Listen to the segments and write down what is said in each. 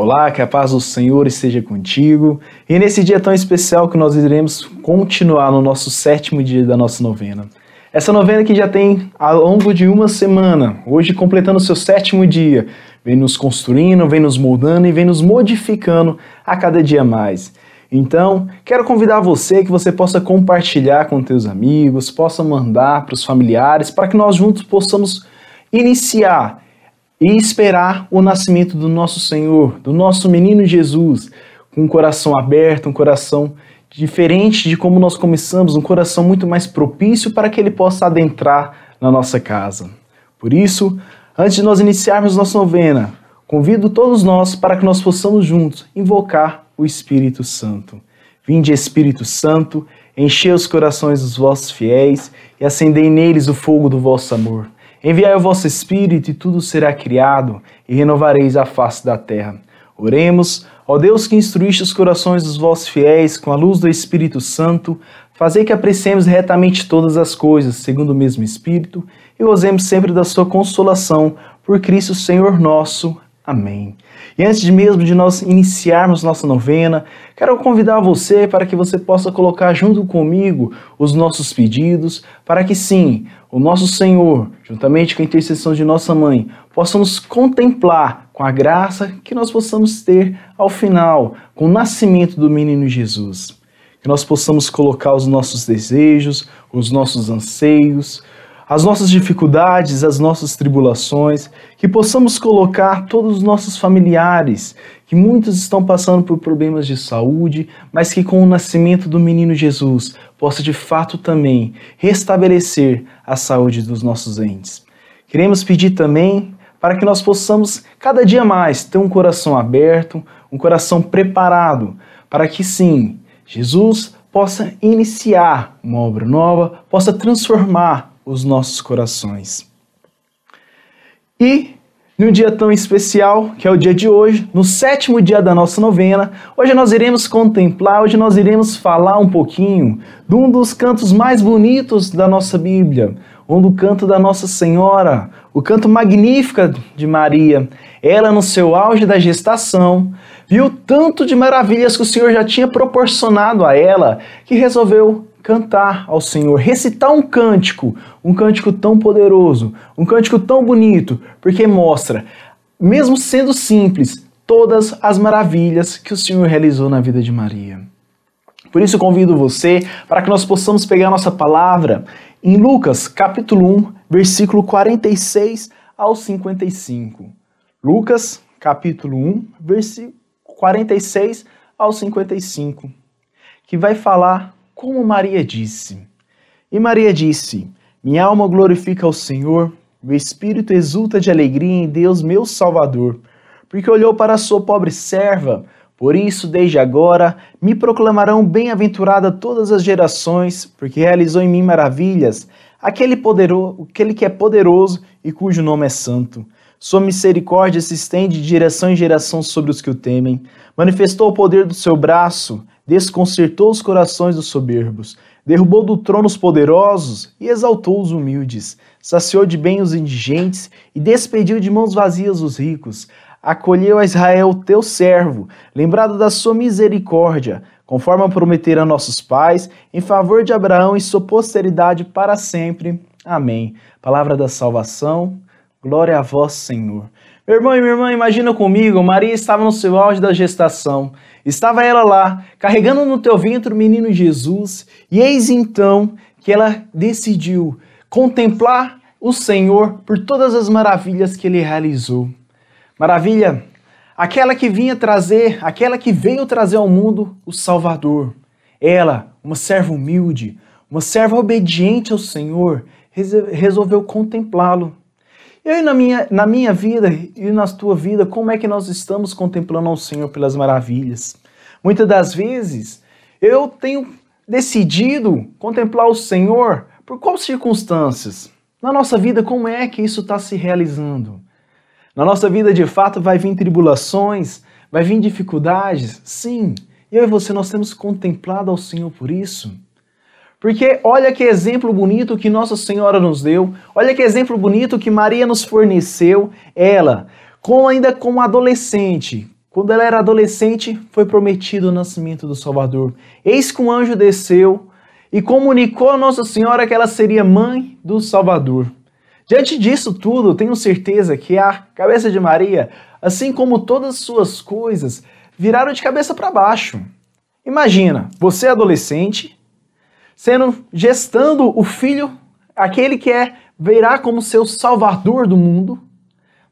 Olá, que a paz do Senhor esteja contigo. E nesse dia tão especial que nós iremos continuar no nosso sétimo dia da nossa novena. Essa novena que já tem ao longo de uma semana, hoje completando seu sétimo dia, vem nos construindo, vem nos moldando e vem nos modificando a cada dia mais. Então, quero convidar você que você possa compartilhar com teus amigos, possa mandar para os familiares, para que nós juntos possamos iniciar e esperar o nascimento do nosso Senhor, do nosso menino Jesus, com um coração aberto, um coração diferente de como nós começamos, um coração muito mais propício para que ele possa adentrar na nossa casa. Por isso, antes de nós iniciarmos nossa novena, convido todos nós para que nós possamos juntos invocar o Espírito Santo. Vinde, Espírito Santo, enchei os corações dos vossos fiéis e acendei neles o fogo do vosso amor. Enviai o vosso Espírito e tudo será criado, e renovareis a face da terra. Oremos, ó Deus que instruíste os corações dos vossos fiéis com a luz do Espírito Santo, fazei que apreciemos retamente todas as coisas, segundo o mesmo Espírito, e gozemos sempre da sua consolação, por Cristo Senhor nosso. Amém. E antes mesmo de nós iniciarmos nossa novena, quero convidar você para que você possa colocar junto comigo os nossos pedidos, para que sim, o nosso Senhor, juntamente com a intercessão de nossa mãe, possa nos contemplar com a graça que nós possamos ter ao final, com o nascimento do menino Jesus. Que nós possamos colocar os nossos desejos, os nossos anseios, as nossas dificuldades, as nossas tribulações, que possamos colocar todos os nossos familiares, que muitos estão passando por problemas de saúde, mas que com o nascimento do menino Jesus possa de fato também restabelecer a saúde dos nossos entes. Queremos pedir também para que nós possamos cada dia mais ter um coração aberto, um coração preparado, para que sim, Jesus possa iniciar uma obra nova, possa transformar os nossos corações. E num dia tão especial, que é o dia de hoje, no sétimo dia da nossa novena, hoje nós iremos contemplar, hoje nós iremos falar um pouquinho de um dos cantos mais bonitos da nossa Bíblia, um do canto da Nossa Senhora, o canto magnífico de Maria. Ela, no seu auge da gestação, viu tanto de maravilhas que o Senhor já tinha proporcionado a ela, que resolveu cantar ao Senhor, recitar um cântico, um cântico tão poderoso, um cântico tão bonito, porque mostra, mesmo sendo simples, todas as maravilhas que o Senhor realizou na vida de Maria. Por isso convido você para que nós possamos pegar nossa palavra em Lucas, capítulo 1, versículo 46 ao 55. Lucas, capítulo 1, versículo 46 ao 55, que vai falar como Maria disse. E Maria disse: Minha alma glorifica ao Senhor, meu espírito exulta de alegria em Deus, meu Salvador, porque olhou para a sua pobre serva. Por isso, desde agora, me proclamarão bem-aventurada todas as gerações, porque realizou em mim maravilhas, aquele, poderoso, aquele que é poderoso e cujo nome é santo. Sua misericórdia se estende de geração em geração sobre os que o temem. Manifestou o poder do seu braço, desconcertou os corações dos soberbos, derrubou do trono os poderosos e exaltou os humildes, saciou de bem os indigentes e despediu de mãos vazias os ricos. Acolheu a Israel, teu servo, lembrado da sua misericórdia, conforme prometeram nossos pais, em favor de Abraão e sua posteridade para sempre. Amém. Palavra da salvação. Glória a vós, Senhor. Meu irmão e minha irmã, imagina comigo, Maria estava no seu auge da gestação. Estava ela lá, carregando no teu ventre o menino Jesus, e eis então que ela decidiu contemplar o Senhor por todas as maravilhas que ele realizou. Maravilha, aquela que vinha trazer, aquela que veio trazer ao mundo o Salvador. Ela, uma serva humilde, uma serva obediente ao Senhor, resolveu contemplá-lo. E aí, na minha, na minha vida e na tua vida, como é que nós estamos contemplando ao Senhor pelas maravilhas? Muitas das vezes, eu tenho decidido contemplar o Senhor por quais circunstâncias? Na nossa vida, como é que isso está se realizando? Na nossa vida, de fato, vai vir tribulações, vai vir dificuldades? Sim. E eu e você, nós temos contemplado ao Senhor por isso. Porque olha que exemplo bonito que Nossa Senhora nos deu, olha que exemplo bonito que Maria nos forneceu, ela, com ainda como adolescente, quando ela era adolescente, foi prometido o nascimento do Salvador. Eis que um anjo desceu e comunicou a Nossa Senhora que ela seria mãe do Salvador. Diante disso tudo, tenho certeza que a cabeça de Maria, assim como todas as suas coisas, viraram de cabeça para baixo. Imagina, você é adolescente, sendo gestando o filho, aquele que é virá como seu salvador do mundo.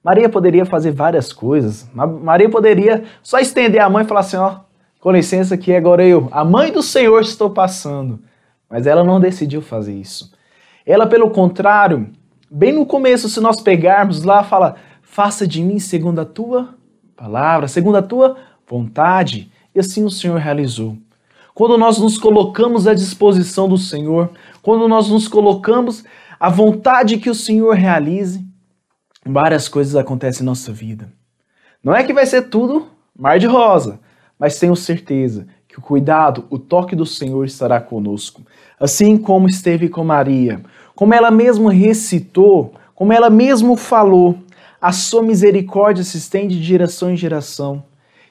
Maria poderia fazer várias coisas. Maria poderia só estender a mão e falar assim, ó, com licença que agora eu, a mãe do Senhor, estou passando. Mas ela não decidiu fazer isso. Ela, pelo contrário, bem no começo, se nós pegarmos lá, fala: faça de mim segundo a tua palavra, segundo a tua vontade. E assim o Senhor realizou. Quando nós nos colocamos à disposição do Senhor, quando nós nos colocamos à vontade que o Senhor realize, várias coisas acontecem em nossa vida. Não é que vai ser tudo mar de rosa, mas tenho certeza que o cuidado, o toque do Senhor estará conosco. Assim como esteve com Maria, como ela mesmo recitou, como ela mesmo falou, a sua misericórdia se estende de geração em geração.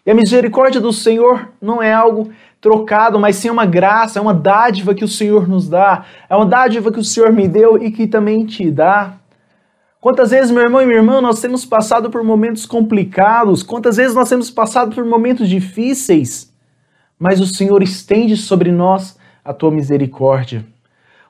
E a misericórdia do Senhor não é algo trocado, mas sim uma graça, é uma dádiva que o Senhor nos dá, é uma dádiva que o Senhor me deu e que também te dá. Quantas vezes, meu irmão e minha irmã, nós temos passado por momentos complicados, quantas vezes nós temos passado por momentos difíceis, mas o Senhor estende sobre nós a tua misericórdia.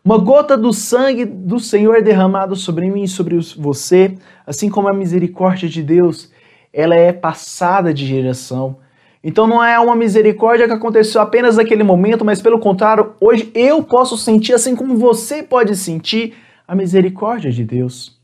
Uma gota do sangue do Senhor é derramado sobre mim e sobre você, assim como a misericórdia de Deus, ela é passada de geração. Então não é uma misericórdia que aconteceu apenas naquele momento, mas pelo contrário, hoje eu posso sentir, assim como você pode sentir, a misericórdia de Deus.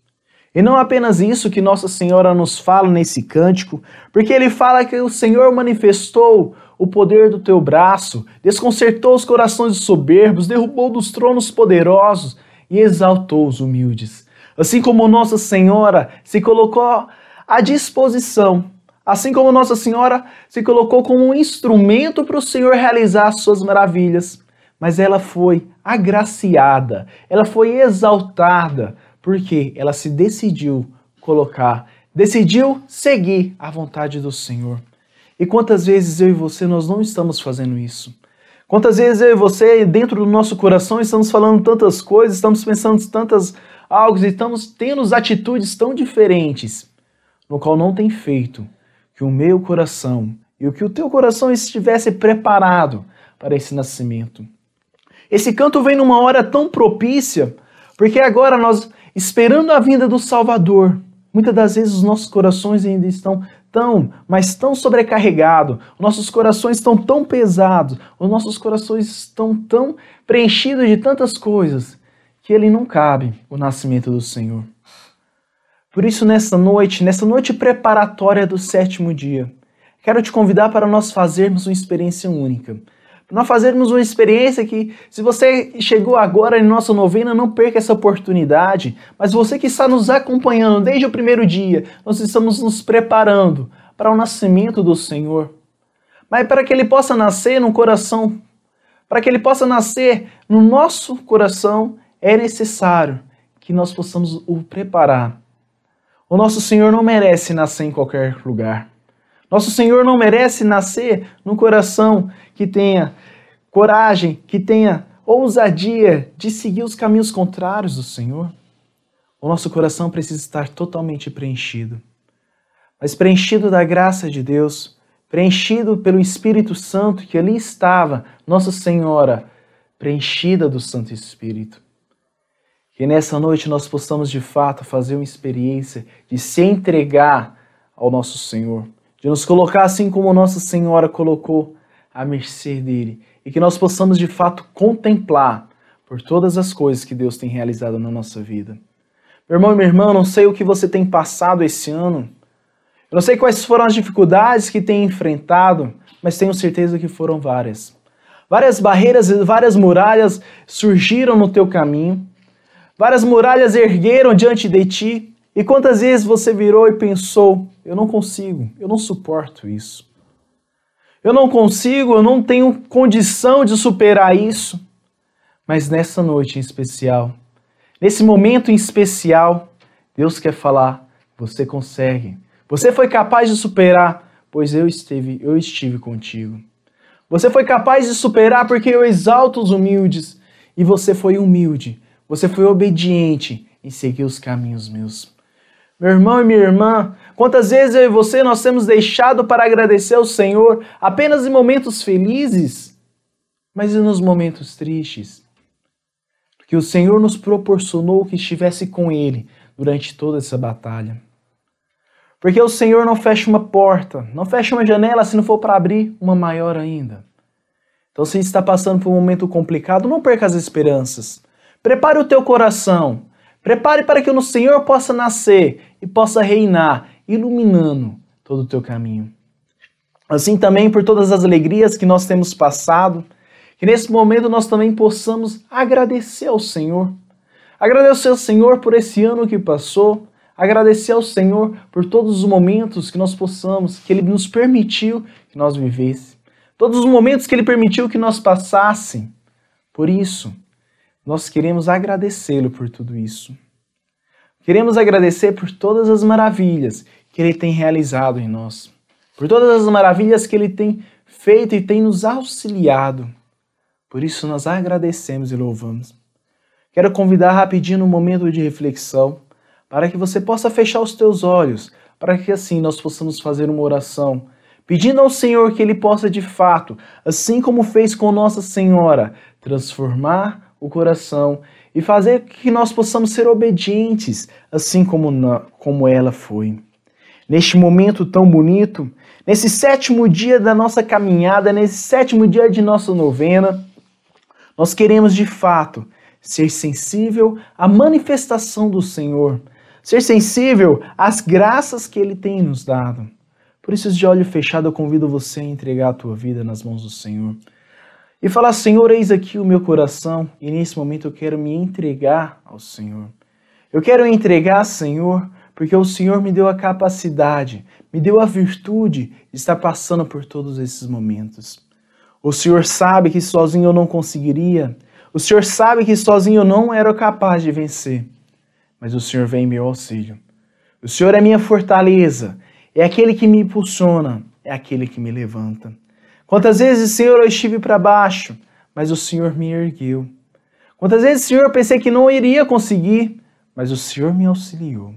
E não apenas isso que Nossa Senhora nos fala nesse cântico, porque ele fala que o Senhor manifestou o poder do teu braço, desconcertou os corações soberbos, derrubou dos tronos poderosos e exaltou os humildes. Assim como Nossa Senhora se colocou à disposição, assim como Nossa Senhora se colocou como um instrumento para o Senhor realizar as suas maravilhas, mas ela foi agraciada, ela foi exaltada, porque ela se decidiu colocar, decidiu seguir a vontade do Senhor. E quantas vezes eu e você nós não estamos fazendo isso? Quantas vezes eu e você, dentro do nosso coração, estamos falando tantas coisas, estamos pensando tantas algo estamos tendo atitudes tão diferentes, no qual não tem feito que o meu coração e o que o teu coração estivesse preparado para esse nascimento. Esse canto vem numa hora tão propícia, porque agora nós, esperando a vinda do Salvador, muitas das vezes os nossos corações ainda estão tão, mas tão sobrecarregado, nossos corações estão tão pesados, os nossos corações estão tão preenchidos de tantas coisas, que ele não cabe o nascimento do Senhor. Por isso, nessa noite, nessa noite preparatória do sétimo dia, quero te convidar para nós fazermos uma experiência única. Para nós fazermos uma experiência que, se você chegou agora em nossa novena, não perca essa oportunidade. Mas você que está nos acompanhando desde o primeiro dia, nós estamos nos preparando para o nascimento do Senhor. Mas para que ele possa nascer no coração, para que ele possa nascer no nosso coração, é necessário que nós possamos o preparar. O nosso Senhor não merece nascer em qualquer lugar. Nosso Senhor não merece nascer num coração que tenha coragem, que tenha ousadia de seguir os caminhos contrários do Senhor. O nosso coração precisa estar totalmente preenchido. Mas preenchido da graça de Deus, preenchido pelo Espírito Santo que ali estava, Nossa Senhora, preenchida do Santo Espírito. Que nessa noite nós possamos de fato fazer uma experiência de se entregar ao nosso Senhor, de nos colocar assim como Nossa Senhora colocou à mercê dele e que nós possamos de fato contemplar por todas as coisas que Deus tem realizado na nossa vida. Meu irmão e minha irmã, não sei o que você tem passado esse ano, eu não sei quais foram as dificuldades que tem enfrentado, mas tenho certeza que foram várias. Várias barreiras e várias muralhas surgiram no teu caminho, Várias muralhas ergueram diante de ti. E quantas vezes você virou e pensou: eu não consigo, eu não suporto isso. Eu não consigo, eu não tenho condição de superar isso. Mas nessa noite em especial, nesse momento em especial, Deus quer falar: você consegue. Você foi capaz de superar pois eu esteve, eu estive contigo. Você foi capaz de superar porque eu exalto os humildes, e você foi humilde, você foi obediente em seguir os caminhos meus. Meu irmão e minha irmã, quantas vezes eu e você nós temos deixado para agradecer ao Senhor apenas em momentos felizes, mas e nos momentos tristes? Porque o Senhor nos proporcionou que estivesse com Ele durante toda essa batalha. Porque o Senhor não fecha uma porta, não fecha uma janela se não for para abrir uma maior ainda. Então, se está passando por um momento complicado, não perca as esperanças. Prepare o teu coração. Prepare para que o Senhor possa nascer e possa reinar, iluminando todo o teu caminho. Assim também por todas as alegrias que nós temos passado, que nesse momento nós também possamos agradecer ao Senhor. Agradecer ao Senhor por esse ano que passou, agradecer ao Senhor por todos os momentos que nós possamos, que Ele nos permitiu que nós vivesse, todos os momentos que Ele permitiu que nós passassem. Por isso, nós queremos agradecê-lo por tudo isso. Queremos agradecer por todas as maravilhas que Ele tem realizado em nós, por todas as maravilhas que Ele tem feito e tem nos auxiliado. Por isso nós agradecemos e louvamos. Quero convidar rapidinho no momento de reflexão para que você possa fechar os teus olhos, para que assim nós possamos fazer uma oração, pedindo ao Senhor que Ele possa de fato, assim como fez com Nossa Senhora, transformar o coração e fazer que nós possamos ser obedientes, assim como, na, como ela foi. Neste momento tão bonito, nesse sétimo dia da nossa caminhada, nesse sétimo dia de nossa novena, nós queremos de fato ser sensível à manifestação do Senhor, ser sensível às graças que Ele tem nos dado. Por isso, de olho fechado, eu convido você a entregar a tua vida nas mãos do Senhor e falar: Senhor, eis aqui o meu coração, e nesse momento eu quero me entregar ao Senhor. Eu quero entregar, Senhor, porque o Senhor me deu a capacidade, me deu a virtude de estar passando por todos esses momentos. O Senhor sabe que sozinho eu não conseguiria. O Senhor sabe que sozinho eu não era capaz de vencer. Mas o Senhor vem em meu auxílio. O Senhor é minha fortaleza, é aquele que me impulsiona, é aquele que me levanta. Quantas vezes, Senhor, eu estive para baixo, mas o Senhor me ergueu. Quantas vezes, Senhor, eu pensei que não iria conseguir, mas o Senhor me auxiliou.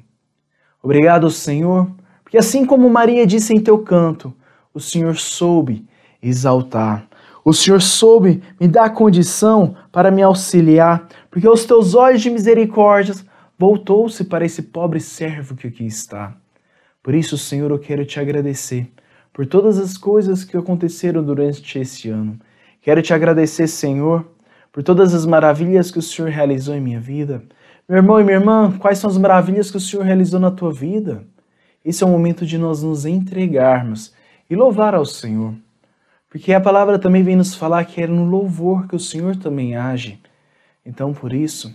Obrigado, Senhor, porque assim como Maria disse em teu canto, o Senhor soube exaltar. O Senhor soube me dar condição para me auxiliar, porque os teus olhos de misericórdia voltou-se para esse pobre servo que aqui está. Por isso, Senhor, eu quero te agradecer por todas as coisas que aconteceram durante esse ano. Quero te agradecer, Senhor, por todas as maravilhas que o Senhor realizou em minha vida. Meu irmão e minha irmã, quais são as maravilhas que o Senhor realizou na tua vida? Esse é o momento de nós nos entregarmos e louvar ao Senhor. Porque a palavra também vem nos falar que é no louvor que o Senhor também age. Então, por isso,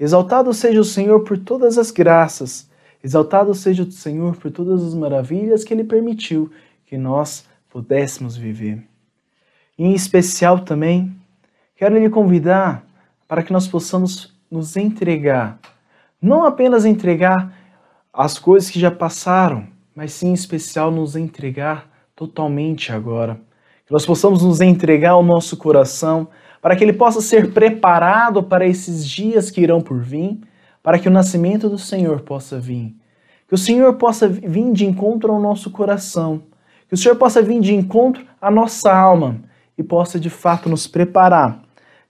exaltado seja o Senhor por todas as graças, exaltado seja o Senhor por todas as maravilhas que Ele permitiu que nós pudéssemos viver. Em especial também, quero lhe convidar para que nós possamos nos entregar. Não apenas entregar as coisas que já passaram, mas sim, em especial, nos entregar totalmente agora que nós possamos nos entregar ao nosso coração, para que ele possa ser preparado para esses dias que irão por vir, para que o nascimento do Senhor possa vir. Que o Senhor possa vir de encontro ao nosso coração, que o Senhor possa vir de encontro à nossa alma e possa de fato nos preparar,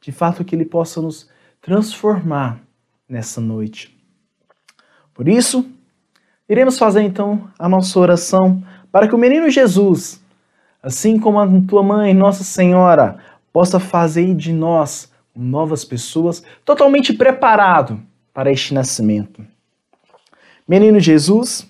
de fato que ele possa nos transformar nessa noite. Por isso, iremos fazer então a nossa oração para que o menino Jesus assim como a tua mãe, Nossa Senhora, possa fazer de nós novas pessoas totalmente preparado para este nascimento. Menino Jesus,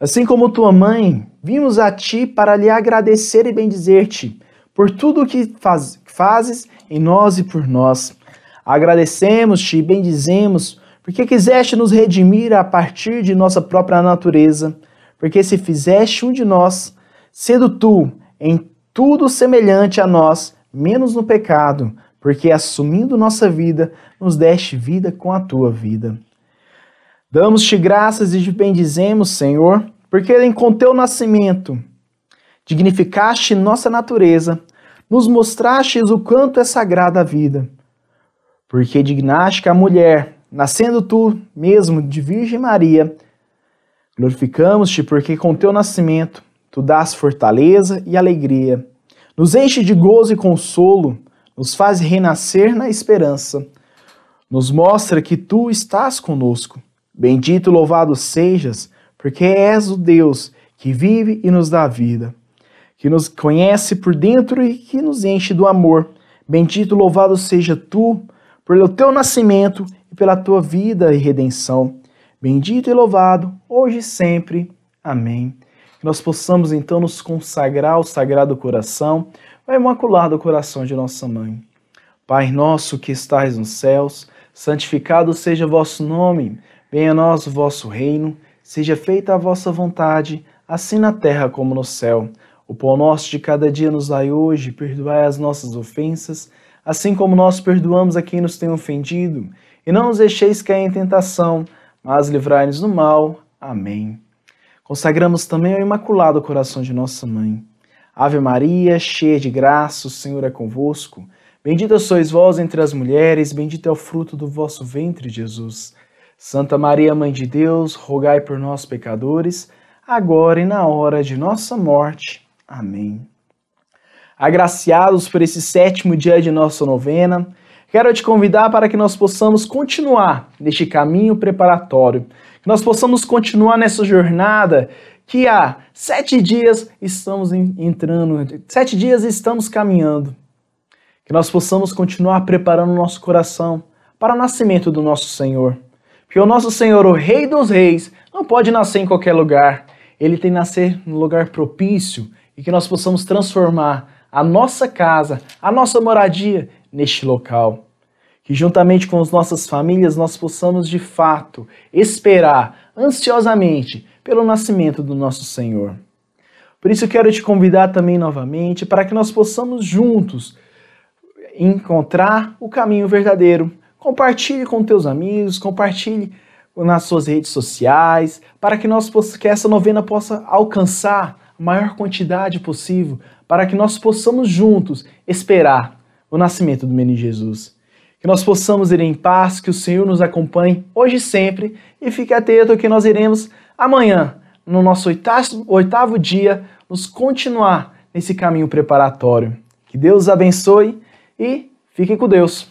assim como tua mãe, vimos a ti para lhe agradecer e bendizer-te por tudo o que faz, fazes em nós e por nós. Agradecemos-te e bendizemos porque quiseste nos redimir a partir de nossa própria natureza, porque se fizeste um de nós, sendo tu em tudo semelhante a nós, menos no pecado, porque assumindo nossa vida, nos deste vida com a tua vida. Damos-te graças e te bendizemos, Senhor, porque com teu nascimento dignificaste nossa natureza, nos mostrastes o quanto é sagrada a vida. Porque dignaste que a mulher, nascendo tu mesmo de Virgem Maria, glorificamos-te porque com teu nascimento tu dás fortaleza e alegria, nos enche de gozo e consolo, nos faz renascer na esperança, nos mostra que tu estás conosco. Bendito e louvado sejas, porque és o Deus que vive e nos dá vida que nos conhece por dentro e que nos enche do amor. Bendito, louvado seja tu, pelo teu nascimento e pela tua vida e redenção. Bendito e louvado, hoje e sempre. Amém. Que nós possamos então nos consagrar ao Sagrado Coração, ao Imaculado Coração de nossa Mãe. Pai nosso que estais nos céus, santificado seja o vosso nome, venha a nós o vosso reino, seja feita a vossa vontade, assim na terra como no céu. O pão nosso de cada dia nos dai hoje, perdoai as nossas ofensas, assim como nós perdoamos a quem nos tem ofendido, e não nos deixeis cair em tentação, mas livrai-nos do mal. Amém. Consagramos também ao Imaculado Coração de Nossa Mãe. Ave Maria, cheia de graça, o Senhor é convosco. Bendita sois vós entre as mulheres, bendito é o fruto do vosso ventre, Jesus. Santa Maria, Mãe de Deus, rogai por nós, pecadores, agora e na hora de nossa morte. Amém. Agraciados por esse sétimo dia de nossa novena, quero te convidar para que nós possamos continuar neste caminho preparatório, que nós possamos continuar nessa jornada que há sete dias estamos entrando, sete dias estamos caminhando, que nós possamos continuar preparando o nosso coração para o nascimento do nosso Senhor. Porque o nosso Senhor, o Rei dos Reis, não pode nascer em qualquer lugar. Ele tem que nascer no lugar propício, e que nós possamos transformar a nossa casa, a nossa moradia neste local. Que juntamente com as nossas famílias nós possamos de fato esperar ansiosamente pelo nascimento do nosso Senhor. Por isso quero te convidar também novamente para que nós possamos juntos encontrar o caminho verdadeiro. Compartilhe com teus amigos, compartilhe nas suas redes sociais, para que nós que essa novena possa alcançar maior quantidade possível para que nós possamos juntos esperar o nascimento do menino Jesus. Que nós possamos ir em paz, que o Senhor nos acompanhe hoje e sempre e fique atento que nós iremos amanhã, no nosso oitavo, oitavo dia, nos continuar nesse caminho preparatório. Que Deus abençoe e fiquem com Deus.